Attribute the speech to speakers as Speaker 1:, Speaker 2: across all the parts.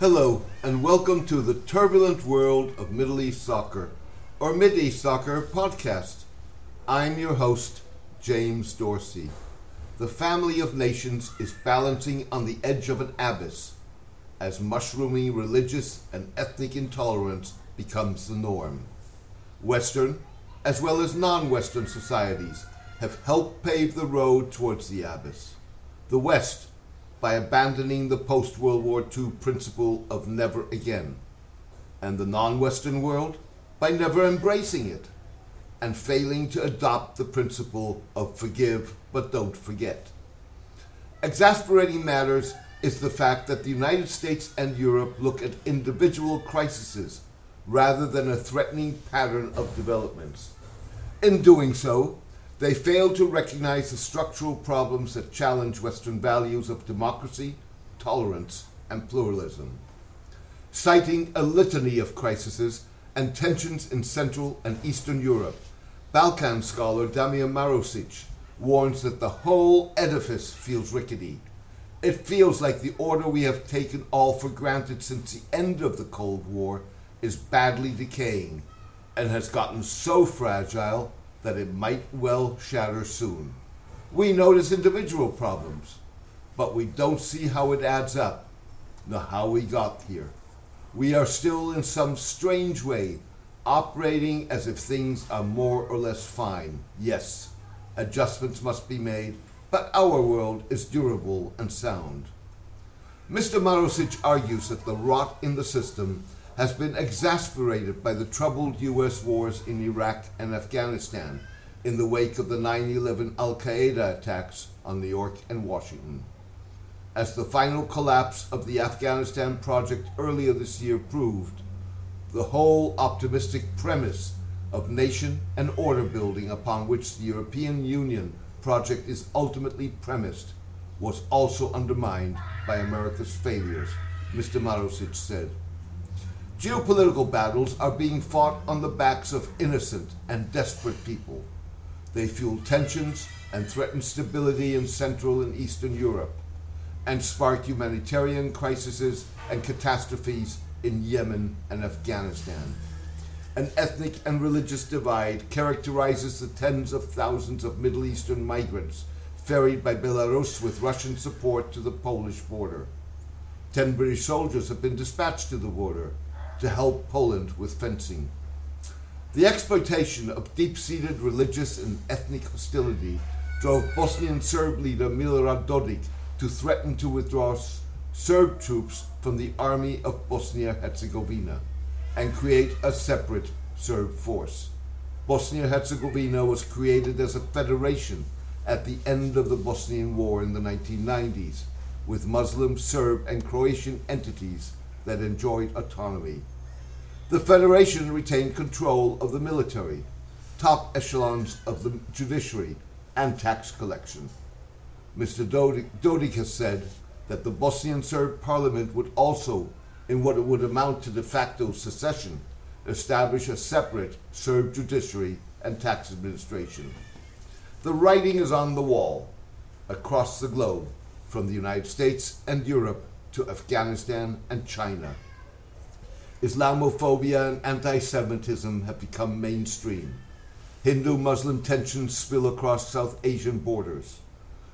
Speaker 1: Hello, and welcome to the turbulent world of Middle East soccer, or Mid East Soccer podcast. I'm your host, James Dorsey. The family of nations is balancing on the edge of an abyss as mushrooming religious and ethnic intolerance becomes the norm. Western, as well as non Western societies, have helped pave the road towards the abyss. The West, by abandoning the post World War II principle of never again, and the non Western world by never embracing it and failing to adopt the principle of forgive but don't forget. Exasperating matters is the fact that the United States and Europe look at individual crises rather than a threatening pattern of developments. In doing so, they fail to recognize the structural problems that challenge Western values of democracy, tolerance, and pluralism. Citing a litany of crises and tensions in Central and Eastern Europe, Balkan scholar Damir Marusic warns that the whole edifice feels rickety. It feels like the order we have taken all for granted since the end of the Cold War is badly decaying and has gotten so fragile that it might well shatter soon. We notice individual problems, but we don't see how it adds up, nor how we got here. We are still, in some strange way, operating as if things are more or less fine. Yes, adjustments must be made, but our world is durable and sound. Mr. Marusic argues that the rot in the system has been exasperated by the troubled U.S. wars in Iraq and Afghanistan in the wake of the 9 11 Al Qaeda attacks on New York and Washington. As the final collapse of the Afghanistan project earlier this year proved, the whole optimistic premise of nation and order building upon which the European Union project is ultimately premised was also undermined by America's failures, Mr. Marusic said. Geopolitical battles are being fought on the backs of innocent and desperate people. They fuel tensions and threaten stability in Central and Eastern Europe, and spark humanitarian crises and catastrophes in Yemen and Afghanistan. An ethnic and religious divide characterizes the tens of thousands of Middle Eastern migrants ferried by Belarus with Russian support to the Polish border. Ten British soldiers have been dispatched to the border to help Poland with fencing. The exploitation of deep seated religious and ethnic hostility drove Bosnian Serb leader Milorad Dodik to threaten to withdraw Serb troops from the army of Bosnia Herzegovina and create a separate Serb force. Bosnia Herzegovina was created as a federation at the end of the Bosnian War in the 1990s, with Muslim, Serb, and Croatian entities that enjoyed autonomy. The Federation retained control of the military, top echelons of the judiciary, and tax collection. Mr. Dodik, has said that the Bosnian Serb parliament would also, in what would amount to de facto secession, establish a separate Serb judiciary and tax administration. The writing is on the wall across the globe, from the United States and Europe to Afghanistan and China. Islamophobia and anti Semitism have become mainstream. Hindu Muslim tensions spill across South Asian borders.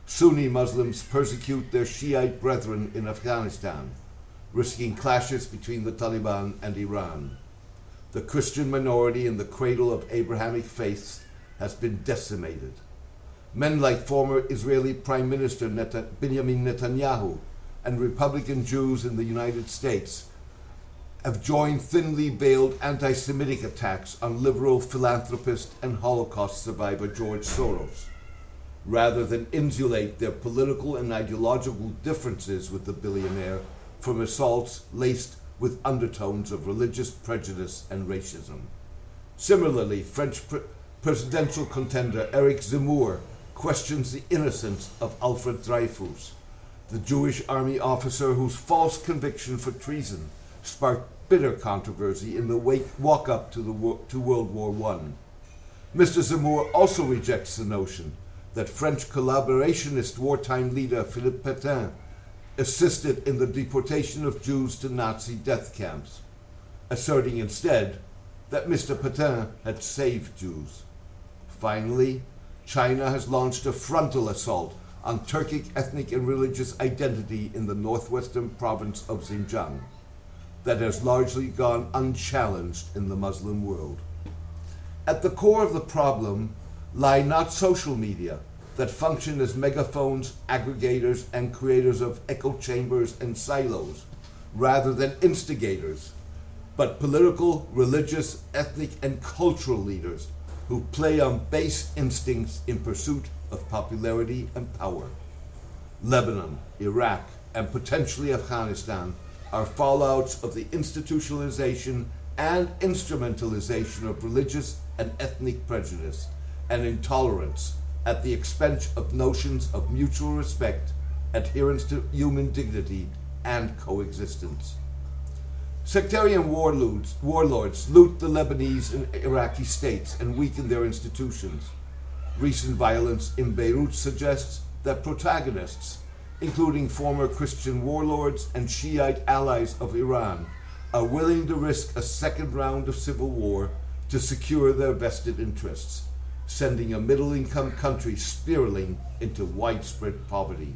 Speaker 1: Sunni Muslims persecute their Shiite brethren in Afghanistan, risking clashes between the Taliban and Iran. The Christian minority in the cradle of Abrahamic faiths has been decimated. Men like former Israeli Prime Minister Benjamin Netanyahu and Republican Jews in the United States have joined thinly veiled anti Semitic attacks on liberal philanthropist and Holocaust survivor George Soros, rather than insulate their political and ideological differences with the billionaire from assaults laced with undertones of religious prejudice and racism. Similarly, French pre- presidential contender Eric Zemmour questions the innocence of Alfred Dreyfus the Jewish army officer whose false conviction for treason sparked bitter controversy in the wake walk up to, the, to World War I. Mr. Zemmour also rejects the notion that French collaborationist wartime leader Philippe Pétain assisted in the deportation of Jews to Nazi death camps, asserting instead that Mr. Petain had saved Jews. Finally, China has launched a frontal assault on Turkic ethnic and religious identity in the northwestern province of Xinjiang that has largely gone unchallenged in the Muslim world. At the core of the problem lie not social media that function as megaphones, aggregators, and creators of echo chambers and silos, rather than instigators, but political, religious, ethnic, and cultural leaders who play on base instincts in pursuit of popularity and power. Lebanon, Iraq, and potentially Afghanistan are fallouts of the institutionalization and instrumentalization of religious and ethnic prejudice and intolerance at the expense of notions of mutual respect, adherence to human dignity, and coexistence. Sectarian warlords, warlords loot the Lebanese and Iraqi states and weaken their institutions. Recent violence in Beirut suggests that protagonists, including former Christian warlords and Shiite allies of Iran, are willing to risk a second round of civil war to secure their vested interests, sending a middle income country spiraling into widespread poverty.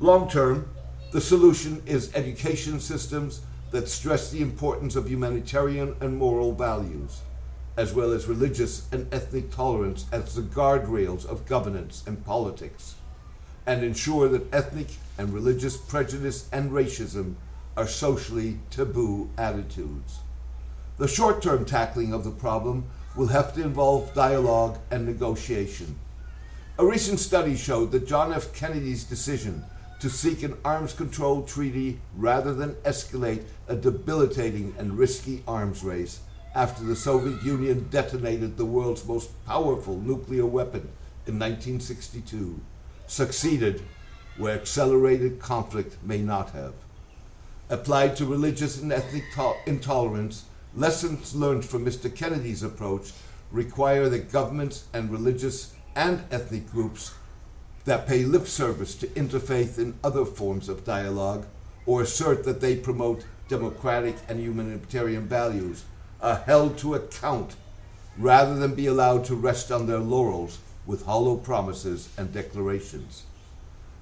Speaker 1: Long term, the solution is education systems that stress the importance of humanitarian and moral values as well as religious and ethnic tolerance as the guardrails of governance and politics, and ensure that ethnic and religious prejudice and racism are socially taboo attitudes. The short term tackling of the problem will have to involve dialogue and negotiation. A recent study showed that John F. Kennedy's decision to seek an arms control treaty rather than escalate a debilitating and risky arms race after the Soviet Union detonated the world's most powerful nuclear weapon in 1962, succeeded where accelerated conflict may not have. Applied to religious and ethnic to- intolerance, lessons learned from Mr. Kennedy's approach require that governments and religious and ethnic groups that pay lip service to interfaith and other forms of dialogue or assert that they promote democratic and humanitarian values are held to account rather than be allowed to rest on their laurels with hollow promises and declarations.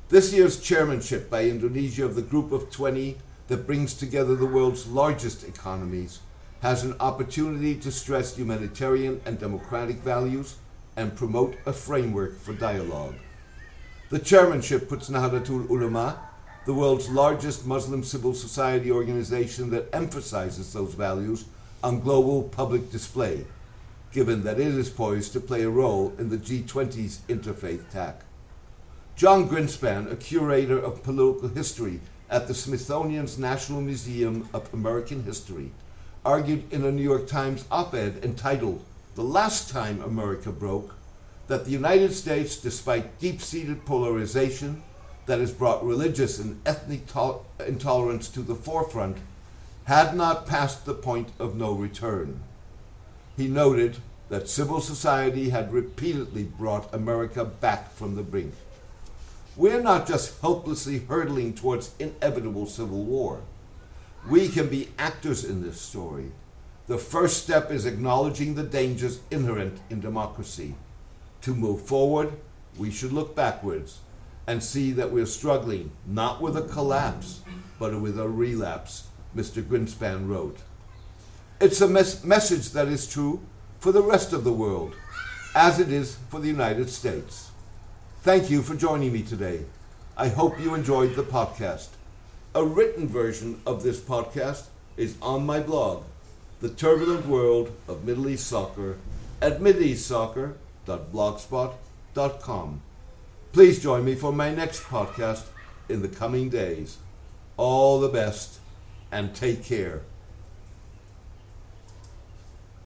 Speaker 1: This year's chairmanship by Indonesia of the Group of 20 that brings together the world's largest economies has an opportunity to stress humanitarian and democratic values and promote a framework for dialogue. The chairmanship puts Nahdlatul Ulama, the world's largest Muslim civil society organization that emphasizes those values, on global public display, given that it is poised to play a role in the G20's interfaith tack. John Grinspan, a curator of political history at the Smithsonian's National Museum of American History, argued in a New York Times op ed entitled The Last Time America Broke that the United States, despite deep seated polarization that has brought religious and ethnic to- intolerance to the forefront, had not passed the point of no return. He noted that civil society had repeatedly brought America back from the brink. We're not just helplessly hurtling towards inevitable civil war. We can be actors in this story. The first step is acknowledging the dangers inherent in democracy. To move forward, we should look backwards and see that we're struggling not with a collapse, but with a relapse Mr. Grinspan wrote. It's a mes- message that is true for the rest of the world, as it is for the United States. Thank you for joining me today. I hope you enjoyed the podcast. A written version of this podcast is on my blog, The Turbulent World of Middle East Soccer, at mideastsoccer.blogspot.com. Please join me for my next podcast in the coming days. All the best and take care.